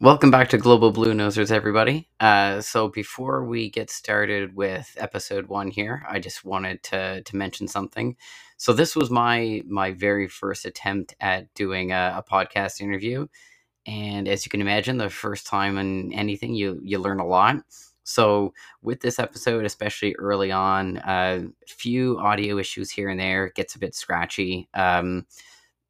Welcome back to Global Bluenosers, everybody. Uh, so before we get started with episode one here, I just wanted to to mention something. So this was my my very first attempt at doing a, a podcast interview, and as you can imagine, the first time in anything, you you learn a lot. So with this episode, especially early on, a uh, few audio issues here and there, gets a bit scratchy. Um,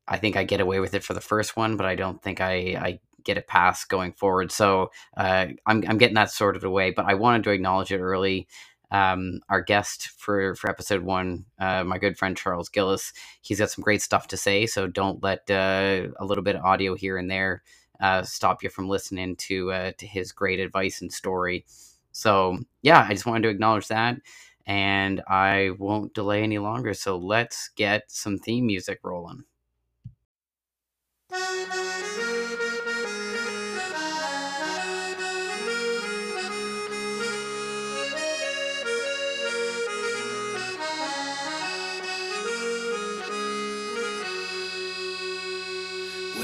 I think I get away with it for the first one, but I don't think I, I get a pass going forward. So uh, I'm, I'm getting that sorted away, but I wanted to acknowledge it early. Um, our guest for, for episode one, uh, my good friend Charles Gillis, he's got some great stuff to say. So don't let uh, a little bit of audio here and there uh, stop you from listening to uh, to his great advice and story. So yeah, I just wanted to acknowledge that, and I won't delay any longer. So let's get some theme music rolling.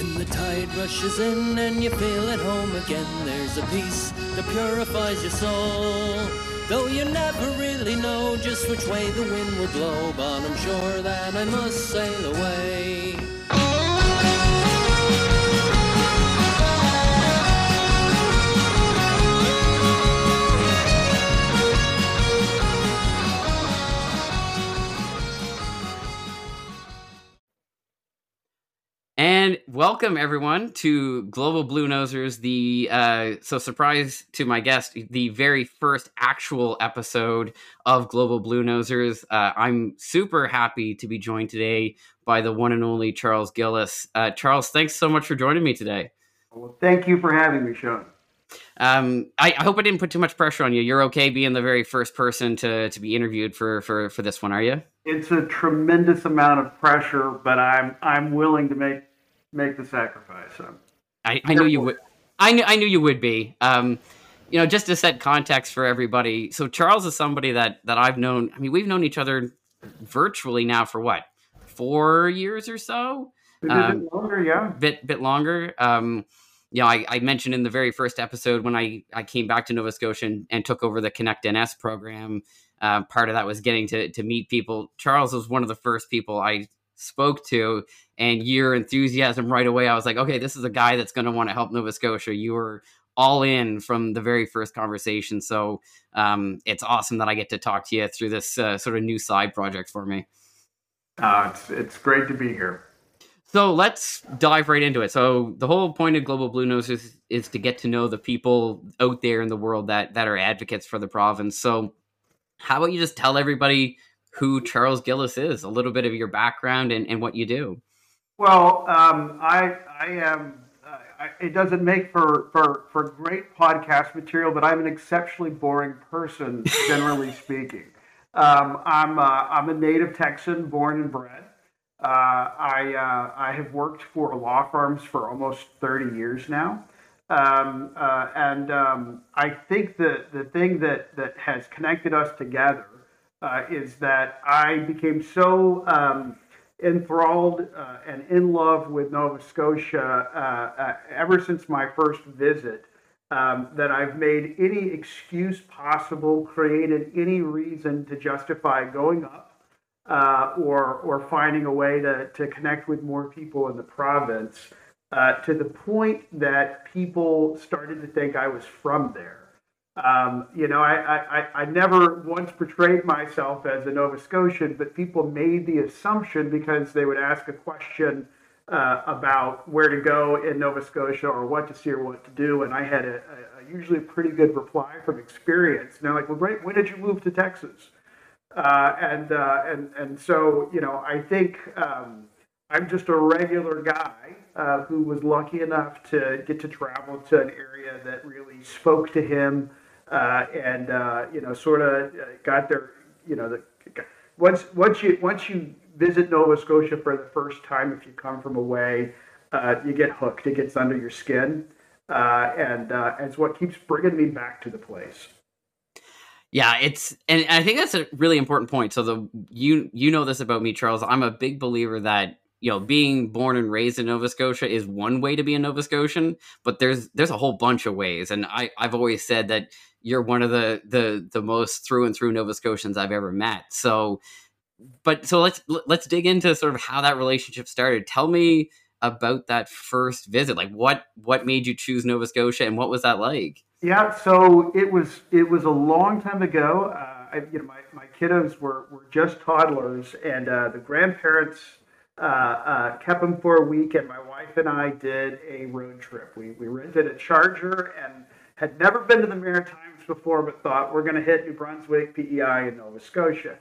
When the tide rushes in and you feel at home again, there's a peace that purifies your soul. Though you never really know just which way the wind will blow, but I'm sure that I must sail away. Welcome everyone to Global Bluenosers. The uh, so surprise to my guest, the very first actual episode of Global Bluenosers. Uh, I'm super happy to be joined today by the one and only Charles Gillis. Uh, Charles, thanks so much for joining me today. Well, thank you for having me, Sean. Um, I, I, hope I didn't put too much pressure on you. You're okay being the very first person to to be interviewed for for for this one, are you? It's a tremendous amount of pressure, but I'm I'm willing to make make the sacrifice. So. I, I knew you would. I knew I knew you would be. Um, you know, just to set context for everybody. So Charles is somebody that that I've known. I mean, we've known each other virtually now for what four years or so. Um, bit longer, yeah. Bit bit longer. Um, you know, I, I, mentioned in the very first episode when I, I came back to Nova Scotia and, and took over the Connect NS program. Uh, part of that was getting to, to meet people. Charles was one of the first people I spoke to and your enthusiasm right away. I was like, okay, this is a guy that's going to want to help Nova Scotia. You were all in from the very first conversation. So um, it's awesome that I get to talk to you through this uh, sort of new side project for me. Uh, it's, it's great to be here. So let's dive right into it. So the whole point of Global Blue Nose is, is to get to know the people out there in the world that that are advocates for the province. So how about you just tell everybody who Charles Gillis is, a little bit of your background and, and what you do? Well, um, I I am. Uh, I, it doesn't make for, for for great podcast material, but I'm an exceptionally boring person, generally speaking. Um, I'm uh, I'm a native Texan, born and bred. Uh, I uh, I have worked for law firms for almost 30 years now. Um, uh, and um, I think that the thing that, that has connected us together uh, is that I became so um, enthralled uh, and in love with Nova Scotia uh, uh, ever since my first visit. Um, that I've made any excuse possible, created any reason to justify going up uh, or, or finding a way to, to connect with more people in the province uh, to the point that people started to think I was from there. Um, you know, I, I, I never once portrayed myself as a Nova Scotian, but people made the assumption because they would ask a question uh, about where to go in Nova Scotia or what to see or what to do, and I had a, a usually a pretty good reply from experience. And they're like, "Well, great. When did you move to Texas?" Uh, and uh, and and so you know, I think um, I'm just a regular guy uh, who was lucky enough to get to travel to an area that really spoke to him uh, and uh, you know, sort of uh, got their, you know, the once once you once you visit Nova Scotia for the first time, if you come from away, uh, you get hooked. It gets under your skin, uh, and uh, it's what keeps bringing me back to the place. Yeah, it's and I think that's a really important point. So the you you know this about me, Charles. I'm a big believer that you know being born and raised in Nova Scotia is one way to be a Nova Scotian, but there's there's a whole bunch of ways, and I I've always said that you're one of the the the most through and through Nova Scotians I've ever met. So, but so let's let's dig into sort of how that relationship started. Tell me about that first visit. Like what what made you choose Nova Scotia, and what was that like? Yeah, so it was it was a long time ago. Uh, I, you know, my, my kiddos were, were just toddlers, and uh, the grandparents uh, uh, kept them for a week, and my wife and I did a road trip. We, we rented a Charger and had never been to the Maritimes before, but thought we're going to hit New Brunswick, PEI, and Nova Scotia.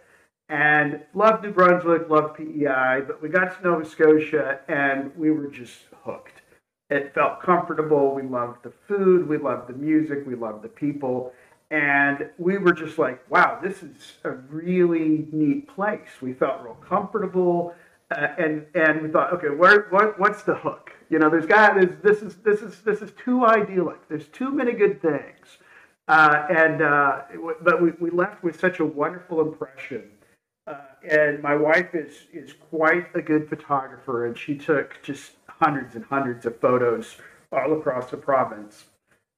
And loved New Brunswick, loved PEI, but we got to Nova Scotia and we were just hooked. It felt comfortable. We loved the food, we loved the music, we loved the people and we were just like, wow, this is a really neat place. We felt real comfortable, uh, and and we thought, okay, where what what's the hook? You know, there's got this is this is this is too idyllic. There's too many good things, uh, and uh, but we, we left with such a wonderful impression. Uh, and my wife is is quite a good photographer, and she took just hundreds and hundreds of photos all across the province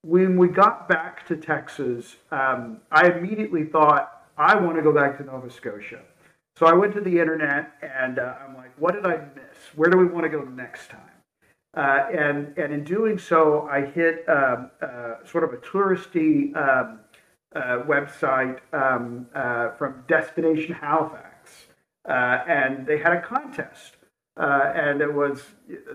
when we got back to Texas, um, I immediately thought, I want to go back to Nova Scotia. So I went to the internet and uh, I'm like, what did I miss? Where do we want to go next time? Uh, and, and in doing so, I hit um, uh, sort of a touristy um, uh, website um, uh, from Destination Halifax. Uh, and they had a contest. and it was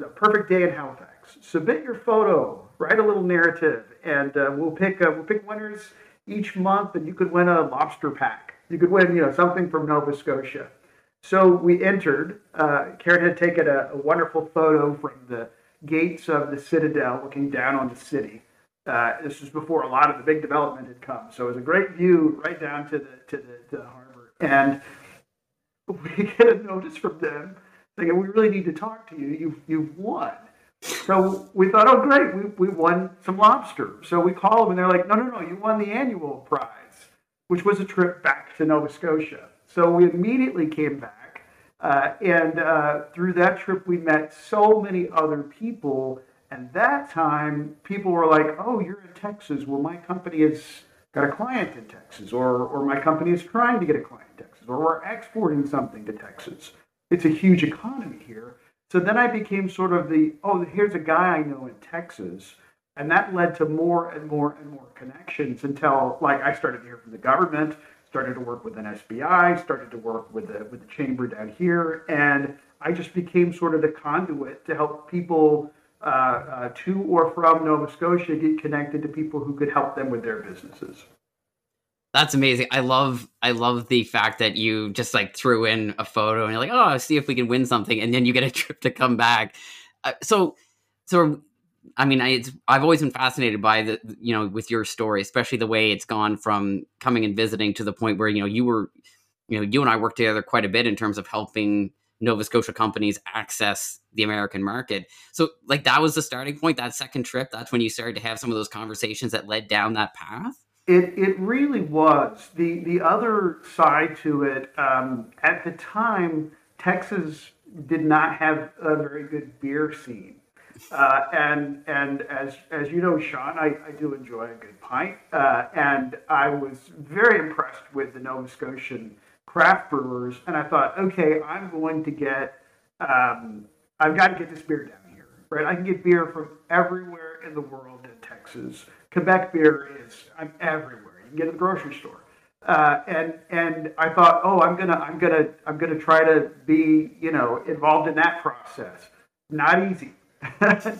a perfect day in Halifax. Submit your photo, write a little narrative, and we'll pick we'll pick winners each month, and you could win a lobster pack. You could win, you know, something from Nova Scotia. So we entered. Uh, Karen had taken a, a, wonderful photo from the gates of the Citadel, looking down on the city. Uh, this was before a lot of the big development had come, so it was a great view right down to the to the, to the harbor. And we get a notice from them saying, "We really need to talk to you. You've you've won." So we thought, oh, great, we, we won some lobster. So we call them and they're like, no, no, no, you won the annual prize, which was a trip back to Nova Scotia. So we immediately came back. Uh, and uh, through that trip, we met so many other people. And that time, people were like, oh, you're in Texas. Well, my company has got a client in Texas, or, or my company is trying to get a client in Texas, or we're exporting something to Texas. It's a huge economy here. So then I became sort of the, oh, here's a guy I know in Texas. And that led to more and more and more connections until like I started to hear from the government, started to work with NSBI, started to work with the with the chamber down here, and I just became sort of the conduit to help people uh, uh, to or from Nova Scotia get connected to people who could help them with their businesses. That's amazing. I love I love the fact that you just like threw in a photo and you're like, oh, see if we can win something, and then you get a trip to come back. Uh, so, so I mean, I, I've always been fascinated by the you know with your story, especially the way it's gone from coming and visiting to the point where you know you were, you know, you and I worked together quite a bit in terms of helping Nova Scotia companies access the American market. So, like that was the starting point. That second trip, that's when you started to have some of those conversations that led down that path. It, it really was. The, the other side to it, um, at the time, Texas did not have a very good beer scene. Uh, and and as as you know, Sean, I, I do enjoy a good pint, uh, and I was very impressed with the Nova Scotian craft brewers, and I thought, okay, I'm going to get, um, I've got to get this beer down here, right? I can get beer from everywhere in the world in Texas, Quebec beer is I'm everywhere. You can get it at the grocery store. Uh, and and I thought, oh, I'm gonna I'm gonna I'm gonna try to be you know involved in that process. Not easy,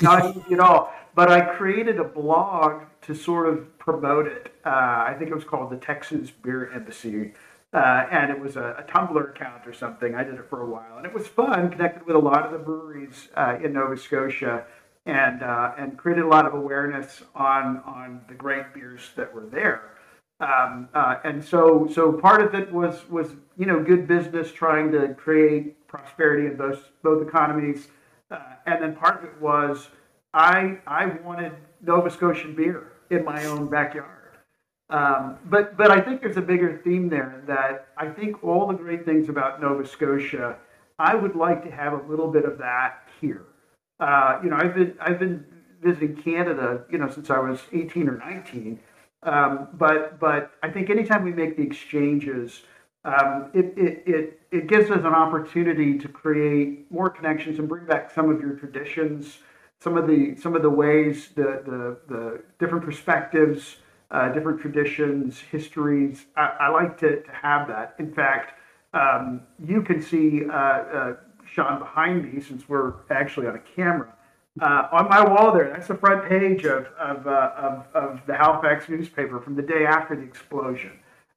not at all. But I created a blog to sort of promote it. Uh, I think it was called the Texas Beer Embassy, uh, and it was a, a, Tumblr account or something. I did it for a while, and it was fun. Connected with a lot of the breweries uh, in Nova Scotia and uh, and created a lot of awareness on on the great beers that were there. Um, uh, and so so part of it was was you know good business trying to create prosperity in both both economies, uh, and then part of it was I I wanted Nova Scotian beer in my own backyard. Um, but but I think there's a bigger theme there that I think all the great things about Nova Scotia I would like to have a little bit of that here. Uh, you know, I've been I've been visiting Canada, you know, since I was 18 or 19. Um, but but I think anytime we make the exchanges, um, it, it, it, it gives us an opportunity to create more connections and bring back some of your traditions, some of the some of the ways, the the, the different perspectives, uh, different traditions, histories. I, I, like to, to have that. In fact, um, you can see uh, uh, Sean behind me since we're actually on a camera. Uh, on my wall there, that's the front page of, of, uh, of, of, the Halifax newspaper from the day after the explosion.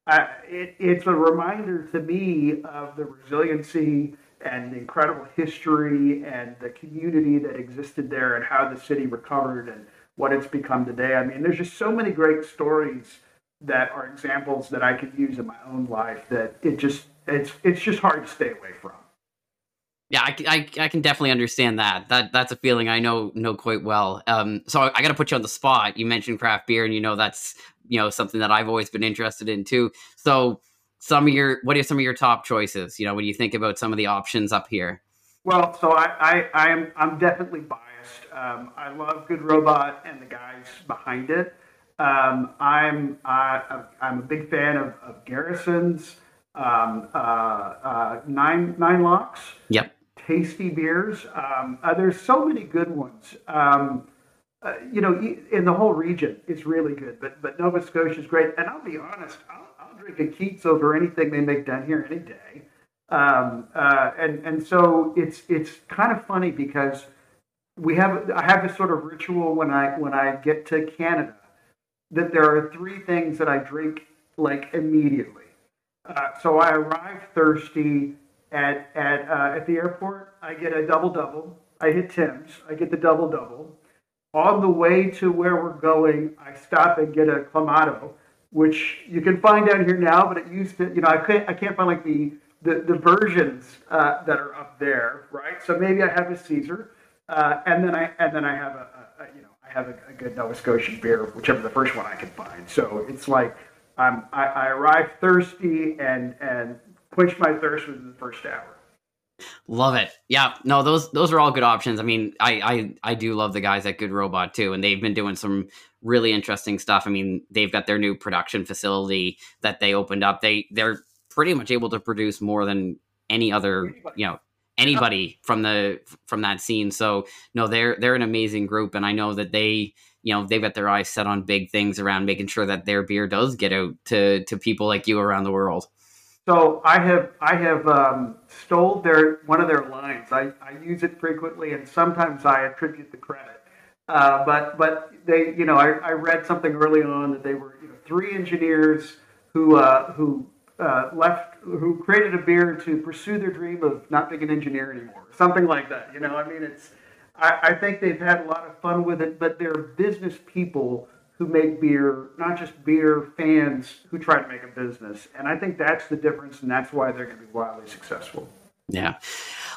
It, it's a reminder to me of the resiliency and the incredible history and the community that existed there and how the city recovered and what it's become today. I mean, there's just so many great stories that are examples that I could use in my own life that it just it's it's just hard to stay away from. Yeah, I, I, I, can definitely understand that. That that's a feeling I know know quite well. Um, so I, I got to put you on the spot. You mentioned craft beer, and you know that's you know something that I've always been interested in too. So some of your what are some of your top choices? You know, when you think about some of the options up here. Well, so I, I I'm I'm definitely biased. Um, I love Good Robot and the guys behind it. Um, I'm I, I'm a big fan of, of Garrison's um, uh, uh, nine nine locks. Yep tasty beers. Um, uh, there's so many good ones. Um, uh, you know, in the whole region, it's really good. But but Nova Scotia is great. And I'll be honest, I'll, I'll drink a Keith's over anything they make down here any day. Um, uh, and and so it's it's kind of funny because we have I have this sort of ritual when I when I get to Canada that there are three things that I drink like immediately. Uh, so I arrive thirsty at at uh, at the airport. I get a double double. I hit Tim's. I get the double double. On the way to where we're going, I stop and get a clamato, which you can find down here now, but it used to. You know, I can't I can't find like the the, the versions uh, that are up there, right? So maybe I have a Caesar, uh, and then I and then I have a, a, a you know I have a, a, good Nova Scotian beer, whichever the first one I can find. So it's like I'm I, I arrive thirsty and and quench my thirst within the first hour. Love it. Yeah. No, those those are all good options. I mean, I I I do love the guys at Good Robot too, and they've been doing some really interesting stuff. I mean, they've got their new production facility that they opened up. They they're pretty much able to produce more than any other, you know, anybody from the from that scene. So, no, they're they're an amazing group and I know that they you know they've got their eyes set on big things around making sure that their beer does get out to to people like you around the world. So I have I have um, stole their one of their lines. I, I use it frequently, and sometimes I attribute the credit. Uh, but but they you know I, I read something early on that they were you know, three engineers who uh, who uh, left who created a beer to pursue their dream of not being an engineer anymore, something like that. You know, I mean, it's I, I think they've had a lot of fun with it, but they're business people who make beer, not just beer fans who try to make a business. And I think that's the difference, and that's why they're going to be wildly successful. Yeah.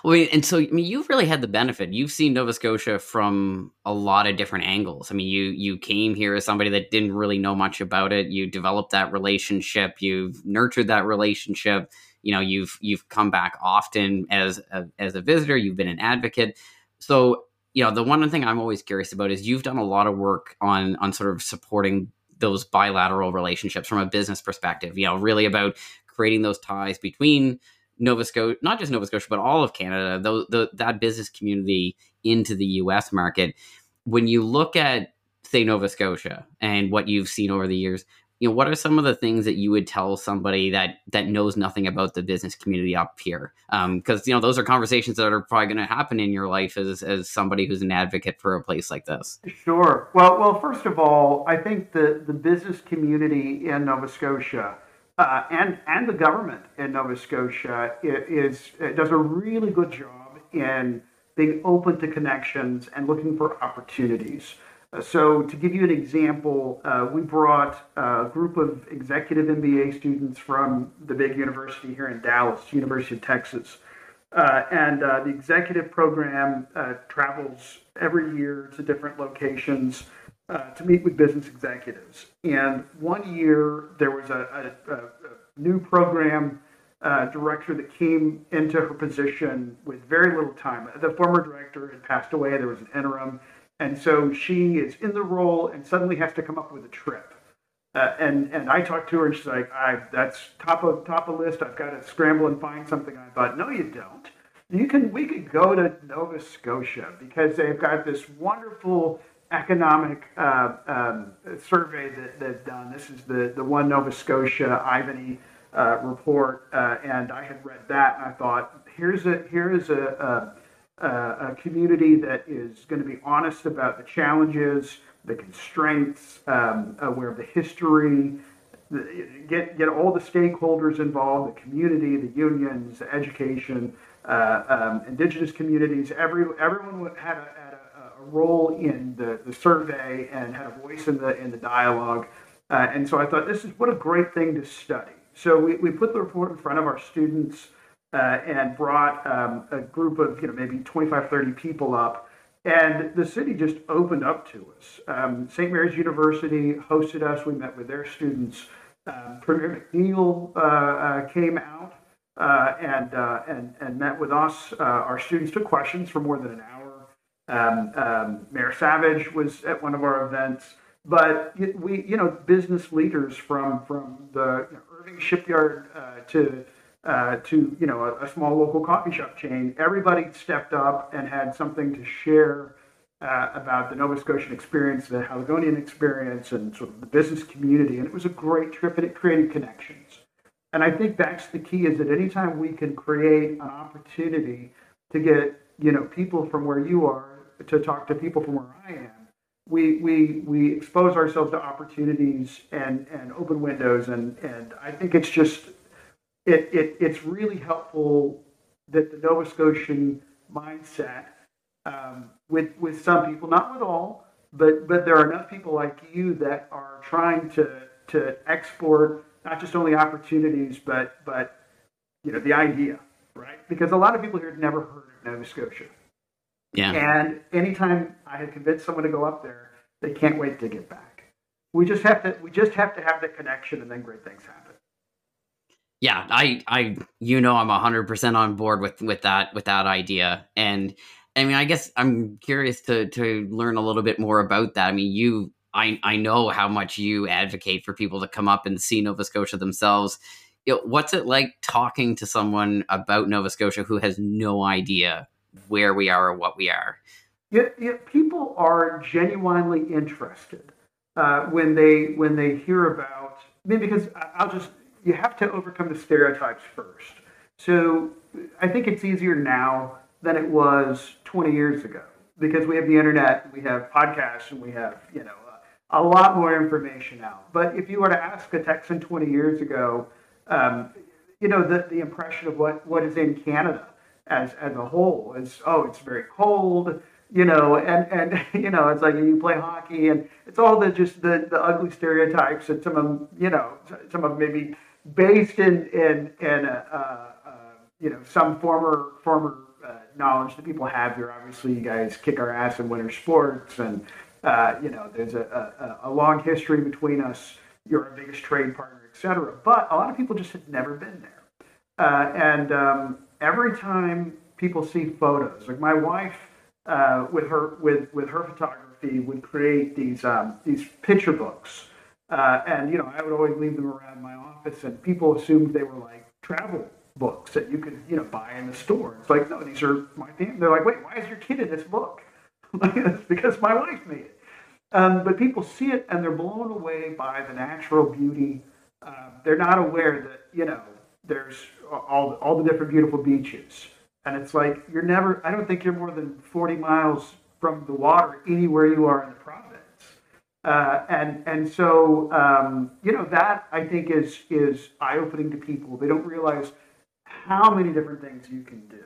Well, and so I mean, you've really had the benefit. You've seen Nova Scotia from a lot of different angles. I mean, you you came here as somebody that didn't really know much about it. You developed that relationship. You've nurtured that relationship. You know, you've you've come back often as a, as a visitor. You've been an advocate. So you know, the one thing I'm always curious about is you've done a lot of work on on sort of supporting those bilateral relationships from a business perspective. You know, really about creating those ties between Nova Scotia, not just Nova Scotia, but all of Canada, the, the, that business community into the U.S. market. When you look at, say, Nova Scotia and what you've seen over the years, you know what are some of the things that you would tell somebody that that knows nothing about the business community up here? Because um, you know those are conversations that are probably going to happen in your life as as somebody who's an advocate for a place like this. Sure. Well well first of all i think the the business community in nova scotia uh, and and the government in nova scotia is, is does a really good job in being open to connections and looking for opportunities so, to give you an example, uh, we brought a group of executive MBA students from the big university here in Dallas, University of Texas. Uh, and uh, the executive program uh, travels every year to different locations uh, to meet with business executives. And one year there was a, a, a new program uh, director that came into her position with very little time. The former director had passed away. There was an interim, and so she is in the role and suddenly has to come up with a trip. Uh, and and I talked to her and she's like, I that's top of top of list. I've got to scramble and find something. I thought, no, you don't. You can we could go to Nova Scotia because they've got this wonderful economic uh, um, survey that they've done. This is the the one Nova Scotia Ivany uh, report, uh, and I had read that and I thought, here's a here is a, a, a community that is going to be honest about the challenges the constraints, um, aware of the history, the, get get all the stakeholders involved, the community, the unions, education, uh, um, indigenous communities. Every everyone had a, had a, a, role in the, the survey and had a voice in the in the dialogue. Uh, and so I thought this is what a great thing to study. So we, we put the report in front of our students uh, and brought um, a group of you know maybe 25, 30 people up and the city just opened up to us. Um, St. Mary's University hosted us. We met with their students. Um, Premier McNeil uh, uh, came out uh, and, uh, and, and met with us. Uh, our students took questions for more than an hour. Um, um, Mayor Savage was at one of our events. But we, you know, business leaders from from the you know, Irving Shipyard uh, to uh, to you know a, a, small local coffee shop chain. Everybody stepped up and had something to share uh, about the Nova Scotian experience, the Haligonian experience, and sort of the business community. And it was a great trip, and it created connections. And I think that's the key: is that anytime we can create an opportunity to get you know people from where you are to talk to people from where I am. We, we, we expose ourselves to opportunities and, and open windows and, and I think it's just it, it, it's really helpful that the Nova Scotian mindset um, with with some people, not with all, but but there are enough people like you that are trying to to export not just only opportunities, but but you know the idea, right? Because a lot of people here had never heard of Nova Scotia. Yeah. And anytime I had convinced someone to go up there, they can't wait to get back. We just have to we just have to have the connection, and then great things happen yeah, I, I, you know, I'm hundred percent on board with with that with that idea, and I mean, I guess I'm curious to to learn a little bit more about that. I mean, you, I, I know how much you advocate for people to come up and see Nova Scotia themselves. You know, what's it like talking to someone about Nova Scotia who has no idea where we are or what we are? Yeah people are genuinely interested uh, when they when they hear about. I mean, because I'll just you have to overcome the stereotypes first. So I think it's easier now than it was 20 years ago because we have the internet, we have podcasts, and we have you know a lot more information out. But if you were to ask a Texan 20 years ago, um, you know the the impression of what what is in Canada as as a whole is oh it's very cold you know, and and you know, it's like you play hockey, and it's all the just the the ugly stereotypes, and some of them, you know, some of maybe based in in in uh, uh, you know some former former uh, knowledge that people have here. Obviously, you guys kick our ass in winter sports, and uh, you know there's a, a, a, long history between us. You're our biggest trade partner, etc. But a lot of people just have never been there, uh, and um, every time people see photos, like my wife uh, with her with with her photography would create these um, these picture books uh, and you know, I would always leave them around my office, and people assumed they were like travel books that you could you know buy in the store. It's like, no, these are my family. They're like, wait, why is your kid in this book? it's because my wife made it. Um, but people see it and they're blown away by the natural beauty. Uh, they're not aware that you know there's all all the different beautiful beaches, and it's like you're never. I don't think you're more than 40 miles from the water anywhere you are in the province. Uh, and and so um, you know that I think is is eye opening to people. They don't realize how many different things you can do.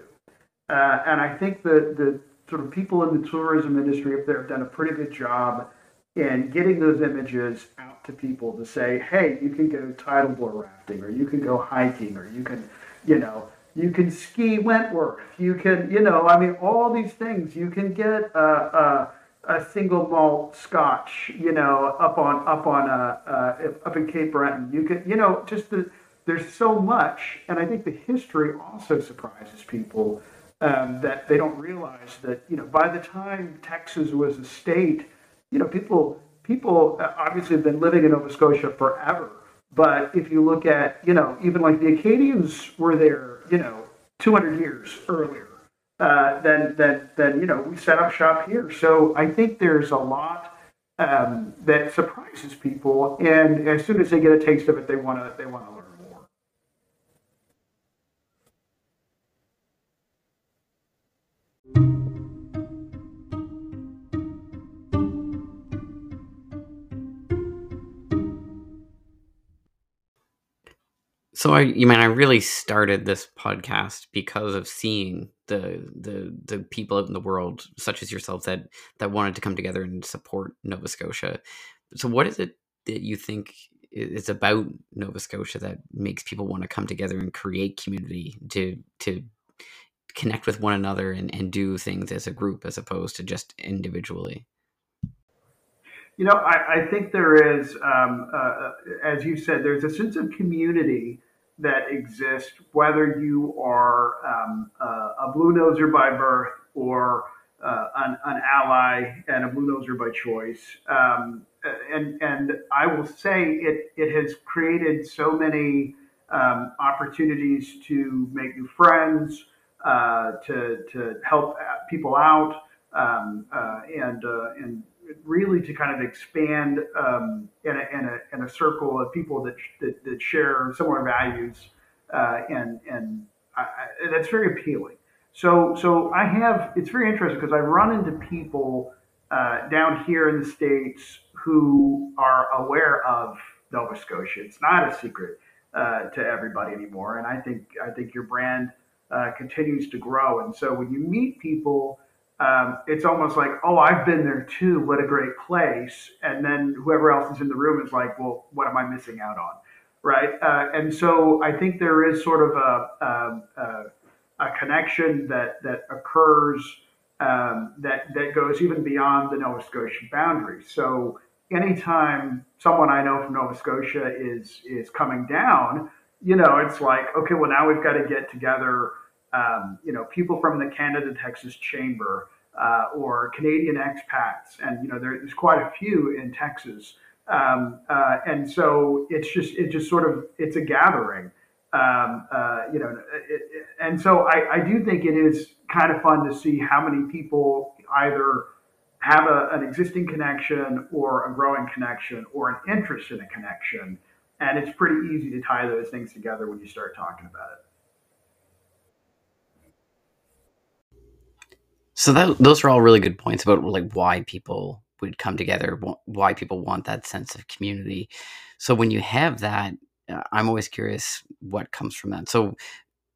Uh, and I think the the sort of people in the tourism industry, up there have done a pretty good job in getting those images out to people to say, hey, you can go tidal bore rafting, or you can go hiking, or you can, you know, you can ski Wentworth, you can, you know, I mean, all these things. You can get a, a a single malt Scotch, you know, up on up on uh, uh, up in Cape Breton. You could, you know, just the there's so much, and I think the history also surprises people um, that they don't realize that you know by the time Texas was a state, you know people people uh, obviously have been living in Nova Scotia forever. But if you look at you know even like the Acadians were there you know 200 years earlier, uh, then then then you know we set up shop here. So I think there's a lot um, that surprises people, and as soon as they get a taste of it, they want to they want to So I, you mean I really started this podcast because of seeing the the the people out in the world, such as yourself, that that wanted to come together and support Nova Scotia. So what is it that you think is about Nova Scotia that makes people want to come together and create community to to connect with one another and, and do things as a group as opposed to just individually? You know, I, I think there is, um, uh, uh as you said, there's a sense of community that exist, whether you are um, uh, a blue noser by birth or uh, an, an, ally and a blue noser by choice. Um, and, and I will say it, it has created so many um, opportunities to make new friends, uh, to, to help people out, um, uh, and, uh, and really to kind of expand um, in, a, in, a, in a circle of people that, that, that share similar values, uh, and and I, I, that's very appealing. So so I have it's very interesting because I run into people uh, down here in the states who are aware of Nova Scotia. It's not a secret uh, to everybody anymore, and I think I think your brand uh, continues to grow. And so when you meet people um, it's almost like, oh, I've been there too. What a great place. And then whoever else is in the room is like, well, what am I missing out on? Right. Uh, and so I think there is sort of a, a, a connection that, that occurs um, that, that goes even beyond the Nova Scotia boundary. So anytime someone I know from Nova Scotia is, is coming down, you know, it's like, okay, well, now we've got to get together um, you know, people from the Canada Texas Chamber uh, or Canadian expats, and you know, there's quite a few in Texas, um, uh, and so it's just it just sort of it's a gathering, um, uh, you know, it, it, and so I, I do think it is kind of fun to see how many people either have a, an existing connection or a growing connection or an interest in a connection. And it's pretty easy to tie those things together when you start talking about it. So that those are all really good points about like why people would come together, why people want that sense of community. So when you have that, uh, I'm always curious what comes from that. So,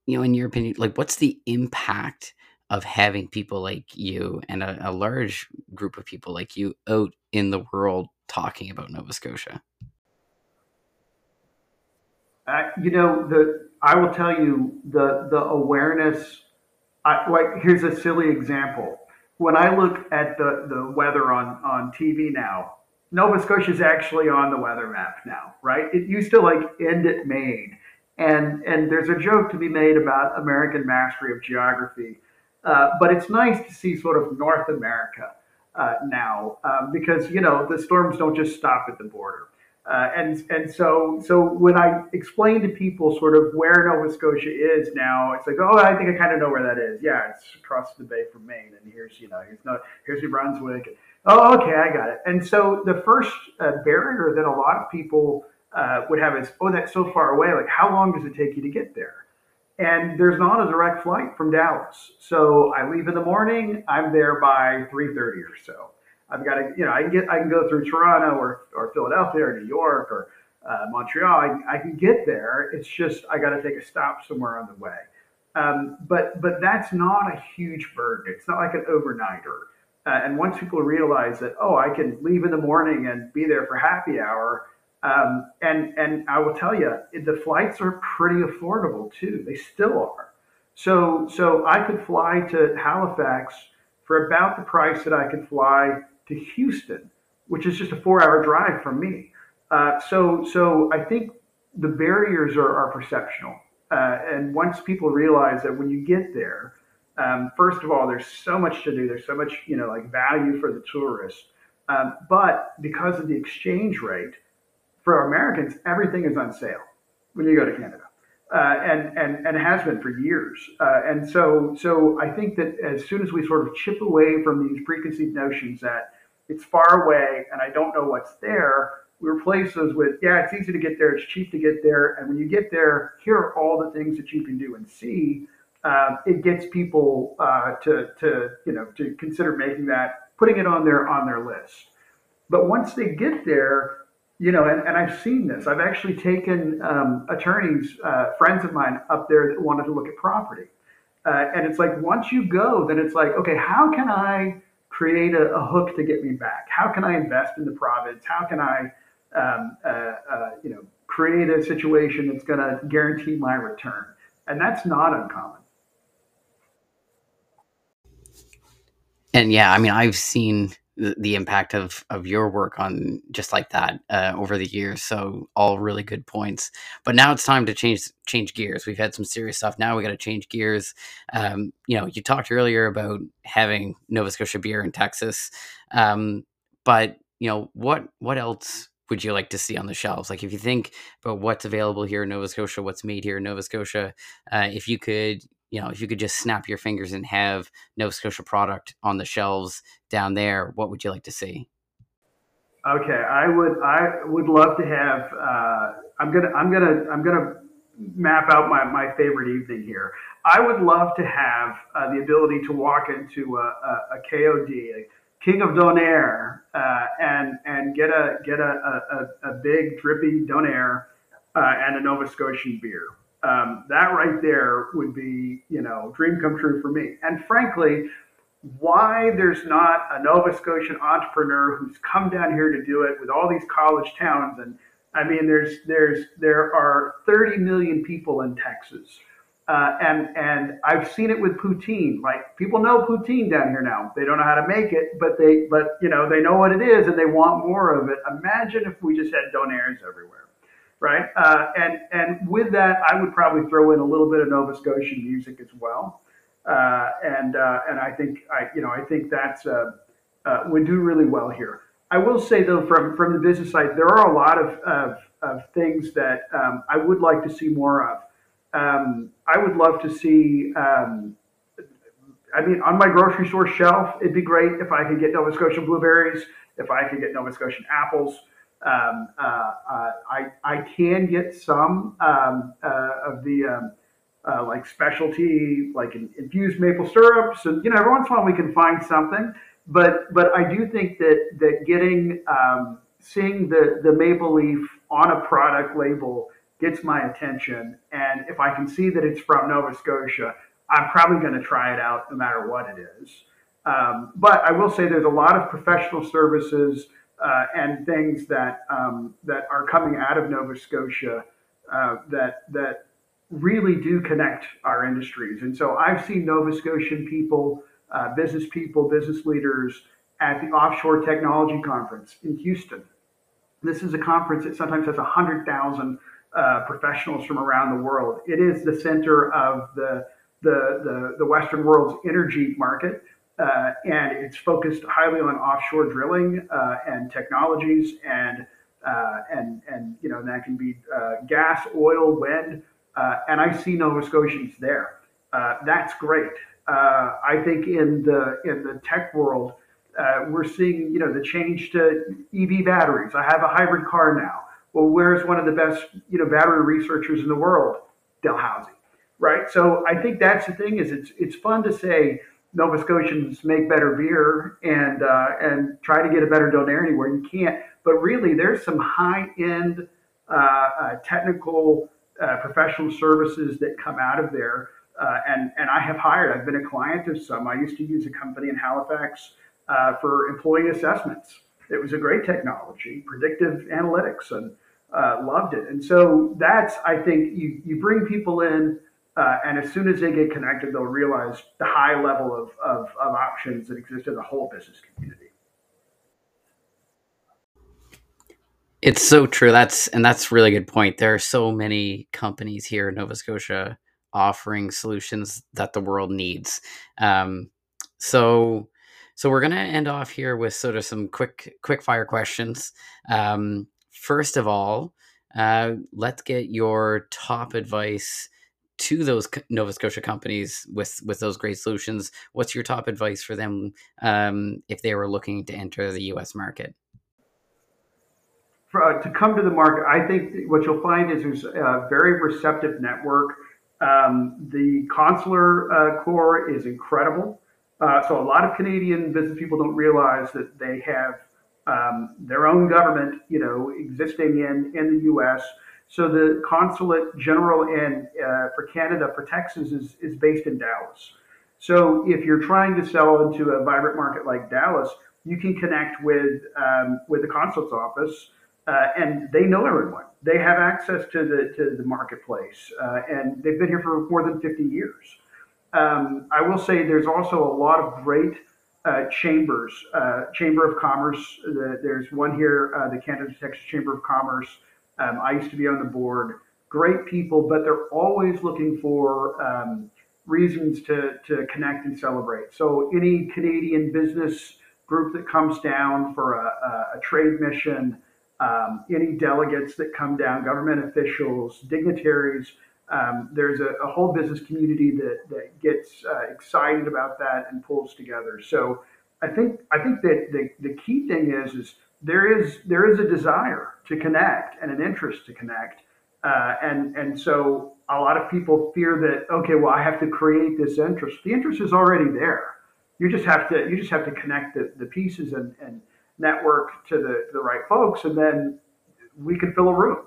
you know, in your opinion, like what's the impact of having people like you and a, a large group of people like you out in the world talking about Nova Scotia? Uh, you know, the I will tell you the the awareness I, like here's a silly example. When I look at the, the weather on, on TV now, Nova Scotia is actually on the weather map now, right? It used to like end at Maine. And, and there's a joke to be made about American mastery of geography. Uh, but it's nice to see sort of North America uh, now um, because, you know, the storms don't just stop at the border. Uh, and and so so when I explain to people sort of where Nova Scotia is now, it's like, oh, I think I kind of know where that is. Yeah, it's across the bay from Maine, and here's you know here's no here's New Brunswick. Oh, okay, I got it. And so the first uh, barrier that a lot of people uh, would have is, oh, that's so far away. Like, how long does it take you to get there? And there's not a direct flight from Dallas. So I leave in the morning. I'm there by 3:30 or so. I've got to, you know, I can get, I can go through Toronto or, or Philadelphia or New York or uh, Montreal. I, I, can get there. It's just I got to take a stop somewhere on the way. Um, but but that's not a huge burden. It's not like an overnighter. Uh, and once people realize that, oh, I can leave in the morning and be there for happy hour. Um, and and I will tell you, the flights are pretty affordable too. They still are. So so I could fly to Halifax for about the price that I could fly to Houston, which is just a four hour drive from me. Uh, so, so I think the barriers are, are perceptional. Uh, and once people realize that when you get there, um, first of all, there's so much to do. There's so much, you know, like value for the tourist. Um, but because of the exchange rate, for Americans, everything is on sale when you go to Canada. Uh, and, and, and has been for years. Uh, and so, so I think that as soon as we sort of chip away from these preconceived notions that it's far away and I don't know what's there, we replace those with, yeah, it's easy to get there, it's cheap to get there, and when you get there, here are all the things that you can do and see. Um, it gets people uh, to, to, you know, to consider making that, putting it on their on their list. But once they get there, you know, and, and I've seen this. I've actually taken um, attorneys, uh, friends of mine up there that wanted to look at property. Uh, and it's like once you go, then it's like, okay, how can I create a, a, hook to get me back? How can I invest in the province? How can I, um, uh, uh you know, create a situation that's going to guarantee my return? And that's not uncommon. And yeah, I mean, I've seen the, impact of of your work on just like that uh, over the years. So all really good points. But now it's time to change change gears. We've had some serious stuff. Now we got to change gears. Um, you know, you talked earlier about having Nova Scotia beer in Texas, um, but you know what what else would you like to see on the shelves? Like if you think about what's available here in Nova Scotia, what's made here in Nova Scotia, uh, if you could you know, if you could just snap your fingers and have Nova Scotia product on the shelves down there, what would you like to see? Okay, I would I would love to have. Uh, I'm gonna I'm gonna I'm gonna map out my, my favorite evening here. I would love to have uh, the ability to walk into a, a, a KOD, a King of Donair, uh, and and get a get a, a, a big drippy Donair uh, and a Nova Scotian beer um, that right there would be, you know, dream come true for me. And frankly, why there's not a Nova Scotian entrepreneur who's come down here to do it with all these college towns and I mean there's there's there are 30 million people in Texas. Uh, and and I've seen it with poutine. Like people know poutine down here now. They don't know how to make it, but they but you know they know what it is and they want more of it. Imagine if we just had donairs everywhere right? Uh, and and with that, I would probably throw in a little bit of Nova Scotian music as well. Uh, and uh, and I think I you know I think that's uh, uh, would do really well here. I will say though, from from the business side, there are a lot of of, of things that um, I would like to see more of. Um, I would love to see. Um, I mean, on my grocery store shelf, it'd be great if I could get Nova Scotian blueberries, if I could get Nova Scotian apples. Um, uh, uh, I, I can get some um, uh, of the um, uh, like specialty, like in, infused maple syrups, and you know, every once in a while we can find something. But but I do think that that getting um, seeing the the maple leaf on a product label gets my attention, and if I can see that it's from Nova Scotia, I'm probably going to try it out no matter what it is. Um, but I will say there's a lot of professional services uh, and things that um, that are coming out of Nova Scotia uh, that that really do connect our industries. And so I've seen Nova Scotian people, uh, business people, business leaders at the Offshore Technology Conference in Houston. This is a conference that sometimes has 100,000 uh, professionals from around the world. It is the center of the, the, the, the Western world's energy market. Uh, and it's focused highly on offshore drilling uh, and technologies, and uh, and and you know that can be uh, gas, oil, wind, uh, and I see Nova Scotians there. That's great. I think in the in the tech world, we're seeing you know the change to EV batteries. I have a hybrid car now. Well, where's one of the best you know battery researchers in the world? Dalhousie, right? So I think that's the thing is it's it's fun to say Nova Scotians make better beer and uh, and try to get a better donair anywhere. You can't. But really, there's some high end uh, uh, technical uh, professional services that come out of there. Uh, and and I have hired. I've been a client of some. I used to use a company in Halifax uh, for employee assessments. It was a great technology, predictive analytics, and loved it. And so that's I think you you bring people in uh, and as soon as they get connected, they'll realize the high level of, of, of options that exist in the whole business community. It's so true. That's and that's really good point. There are so many companies here in Nova Scotia offering solutions that the world needs. Um, so so we're gonna end off here with sort of some quick quick fire questions. Um, first of all, uh, let's get your top advice to those Nova Scotia companies with with those great solutions. What's your top advice for them um, if they were looking to enter the U.S. market? For, uh, to come to the market, I think what you'll find is there's a very receptive network. Um, the consular uh, corps is incredible. Uh, so a lot of Canadian business people don't realize that they have um, their own government, you know, existing in in the U.S. So the consulate general in uh, for Canada for Texas is is based in Dallas. So if you're trying to sell into a vibrant market like Dallas, you can connect with um, with the consulate's office, uh, and they know everyone. They have access to the to the marketplace, uh, and they've been here for more than 50 years. Um, I will say there's also a lot of great uh, chambers, uh, Chamber of Commerce. The, there's one here, uh, the Canada Texas Chamber of Commerce. Um, I used to be on the board. Great people, but they're always looking for um, reasons to, to connect and celebrate. So any Canadian business group that comes down for a, a, a trade mission, um, any delegates that come down, government officials, dignitaries, um, there's a, a, whole business community that, that gets uh, excited about that and pulls together. So I think I think that the, the key thing is is there is there is a desire to connect and an interest to connect, uh, and and so a lot of people fear that okay, well I have to create this interest. The interest is already there. You just have to you just have to connect the, the pieces and, and network to the, the right folks, and then we can fill a room.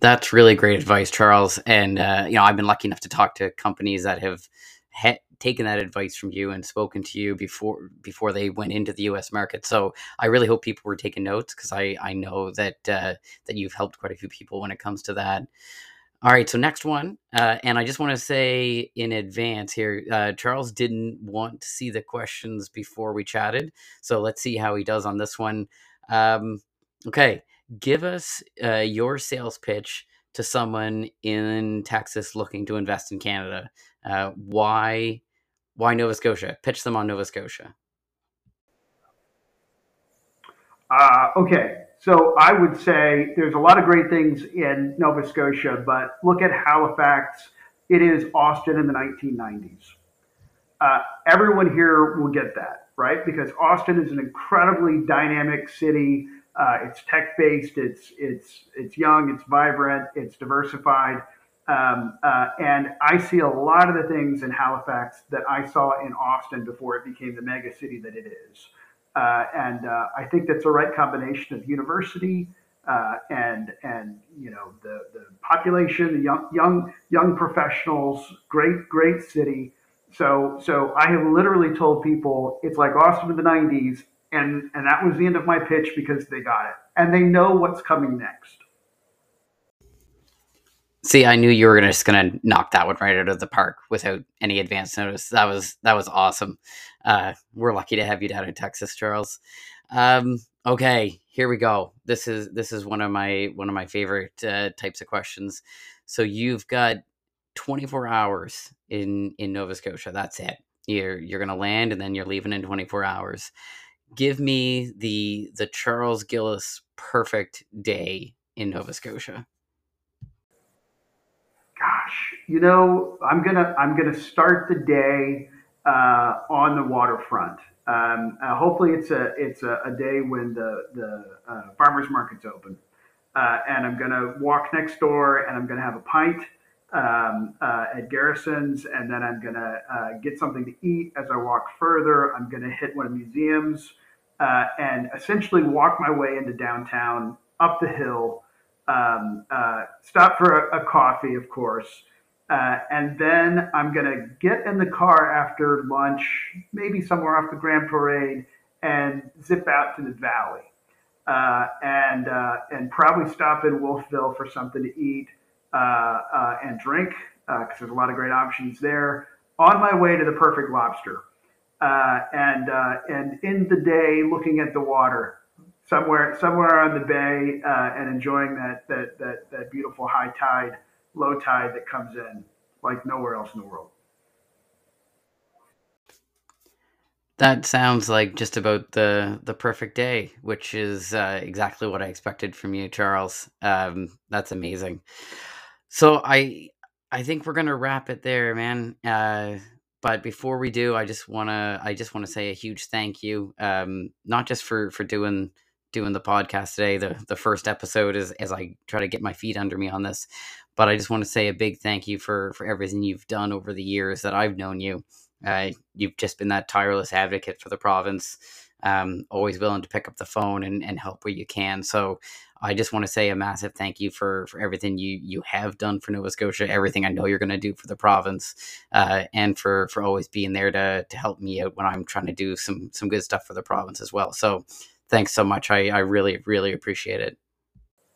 That's really great advice, Charles. And uh, you know, I've been lucky enough to talk to companies that have ha- taken that advice from you and spoken to you before before they went into the U.S. market. So I really hope people were taking notes because I I know that uh, that you've helped quite a few people when it comes to that. All right, so next one, uh, and I just want to say in advance here, uh, Charles didn't want to see the questions before we chatted, so let's see how he does on this one. Um, okay, give us uh, your sales pitch to someone in Texas looking to invest in Canada. Uh, why, why Nova Scotia? Pitch them on Nova Scotia. Uh, okay, so I would say there's a lot of great things in Nova Scotia, but look at Halifax. It is Austin in the 1990s. Uh, everyone here will get that, right? Because Austin is an incredibly dynamic city uh, it's tech based. It's it's it's young. It's vibrant. It's diversified. Um, uh, and I see a lot of the things in Halifax that I saw in Austin before it became the mega city that it is. Uh, and uh, I think that's the right combination of university uh, and and you know the the population, the young young young professionals. Great great city. So so I have literally told people it's like Austin in the '90s and and that was the end of my pitch because they got it and they know what's coming next. See, I knew you were just gonna knock that one right out of the park without any advance notice. That was that was awesome. Uh, we're lucky to have you down in Texas, Charles. Um, okay, here we go. This is this is one of my one of my favorite uh, types of questions. So you've got 24 hours in in Nova Scotia. That's it. You're you're gonna land and then you're leaving in 24 hours give me the the Charles Gillis perfect day in Nova Scotia. You know, I'm gonna I'm gonna start the day uh, on the waterfront. Um, uh, hopefully, it's a it's a, a, day when the the uh, farmers market's open, uh, and I'm gonna walk next door and I'm gonna have a pint um, uh, at Garrison's, and then I'm gonna uh, get something to eat as I walk further. I'm gonna hit one of the museums and essentially walk my way into downtown, up the hill, um, stop for a, a, coffee, of course, uh, and then I'm gonna get in the car after lunch, maybe somewhere off the Grand Parade, and zip out to the valley. Uh, and uh, and probably stop in Wolfville for something to eat, uh, and drink because uh, there's a lot of great options there. On my way to the Perfect Lobster, uh, and uh, and in the day looking at the water somewhere somewhere on the bay uh, and enjoying that, that that that beautiful high tide, low tide that comes in like nowhere else in the world. That sounds like just about the the perfect day, which is uh, exactly what I expected from you, Charles. Um, that's amazing. So I I think we're gonna wrap it there, man. Uh, but before we do, I just wanna I just wanna say a huge thank you, um, not just for for doing doing the podcast today, the the first episode is as I try to get my feet under me on this, but I just want to say a big thank you for for everything you've done over the years that I've known you uh, you've just been that tireless advocate for the province, um, always willing to pick up the phone and, and help where you can. So I just want to say a massive thank you for for everything you you have done for Nova Scotia, everything I know you're going to do for the province, uh, and for for always being there to to help me out when I'm trying to do some some good stuff for the province as well. So thanks so much. I I really really appreciate it.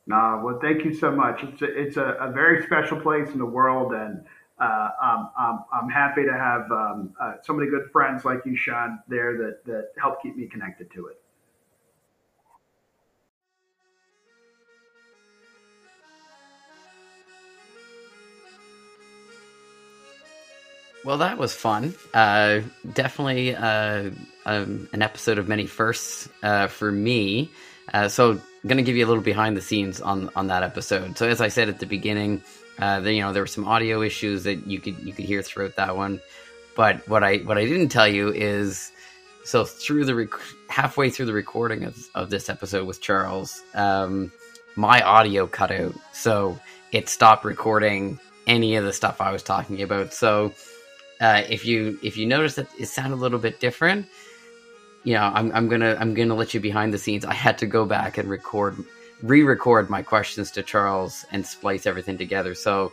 Nah, well, thank you so much. It's a, it's a, a very special place in the world, and uh, um, I'm, I'm, happy to have um, uh, so many good friends like you, Sean, there that, that help keep me connected to it. Well, that was fun. Uh, definitely uh, um, an episode of many firsts uh, for me. Uh, so, I'm going to give you a little behind the scenes on on that episode. So, as I said at the beginning, uh, you know, there were some audio issues that you could you could hear throughout that one. But what I what I didn't tell you is, so through the rec- halfway through the recording of, of this episode with Charles, um, my audio cut out, so it stopped recording any of the stuff I was talking about. So uh, if you if you notice that it sounded a little bit different, you know, I'm I'm gonna I'm gonna let you behind the scenes. I had to go back and record re-record my questions to Charles and splice everything together. So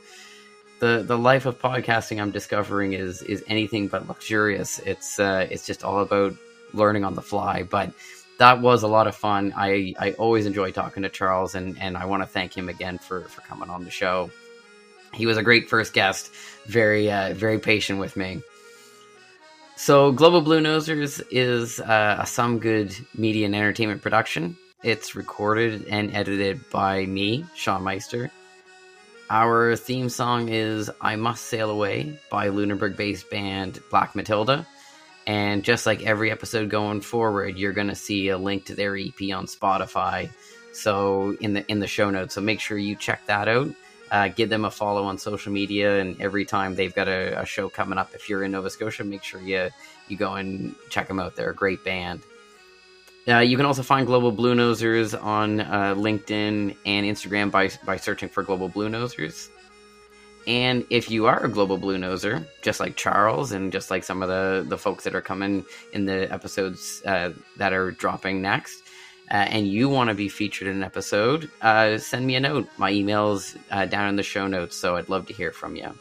the the life of podcasting I'm discovering is is anything but luxurious. It's uh, it's just all about learning on the fly. But that was a lot of fun. I, I always enjoy talking to Charles, and, and I want to thank him again for, for coming on the show. He was a great first guest, very uh, very patient with me. So, Global Bluenosers is uh, a some good media and entertainment production. It's recorded and edited by me, Sean Meister. Our theme song is I Must Sail Away by Lunenburg based band Black Matilda. And just like every episode going forward, you're going to see a link to their EP on Spotify. So in the in the show notes, so make sure you check that out. Uh, give them a follow on social media, and every time they've got a, a show coming up, if you're in Nova Scotia, make sure you you go and check them out. They're a great band. Uh, you can also find Global Bluenosers on uh, LinkedIn and Instagram by, by searching for Global Bluenosers. And if you are a Global Bluenoser, just like Charles and just like some of the, the folks that are coming in the episodes uh, that are dropping next, uh, and you want to be featured in an episode, uh, send me a note. My email's uh, down in the show notes, so I'd love to hear from you.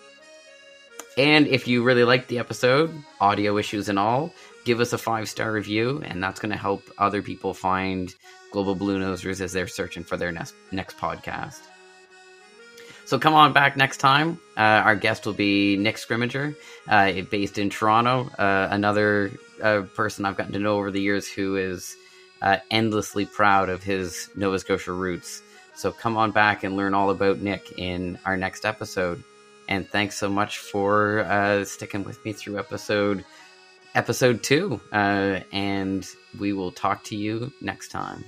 And if you really liked the episode, audio issues and all, give us a five star review, and that's going to help other people find Global Bluenosers as they're searching for their next next podcast. So come on back next time. Uh, our guest will be Nick Scrimmager, uh, based in Toronto. Uh, another uh, person I've gotten to know over the years who is uh, endlessly proud of his Nova Scotia roots. So come on back and learn all about Nick in our next episode. And thanks so much for uh, sticking with me through episode episode two. Uh, and we will talk to you next time.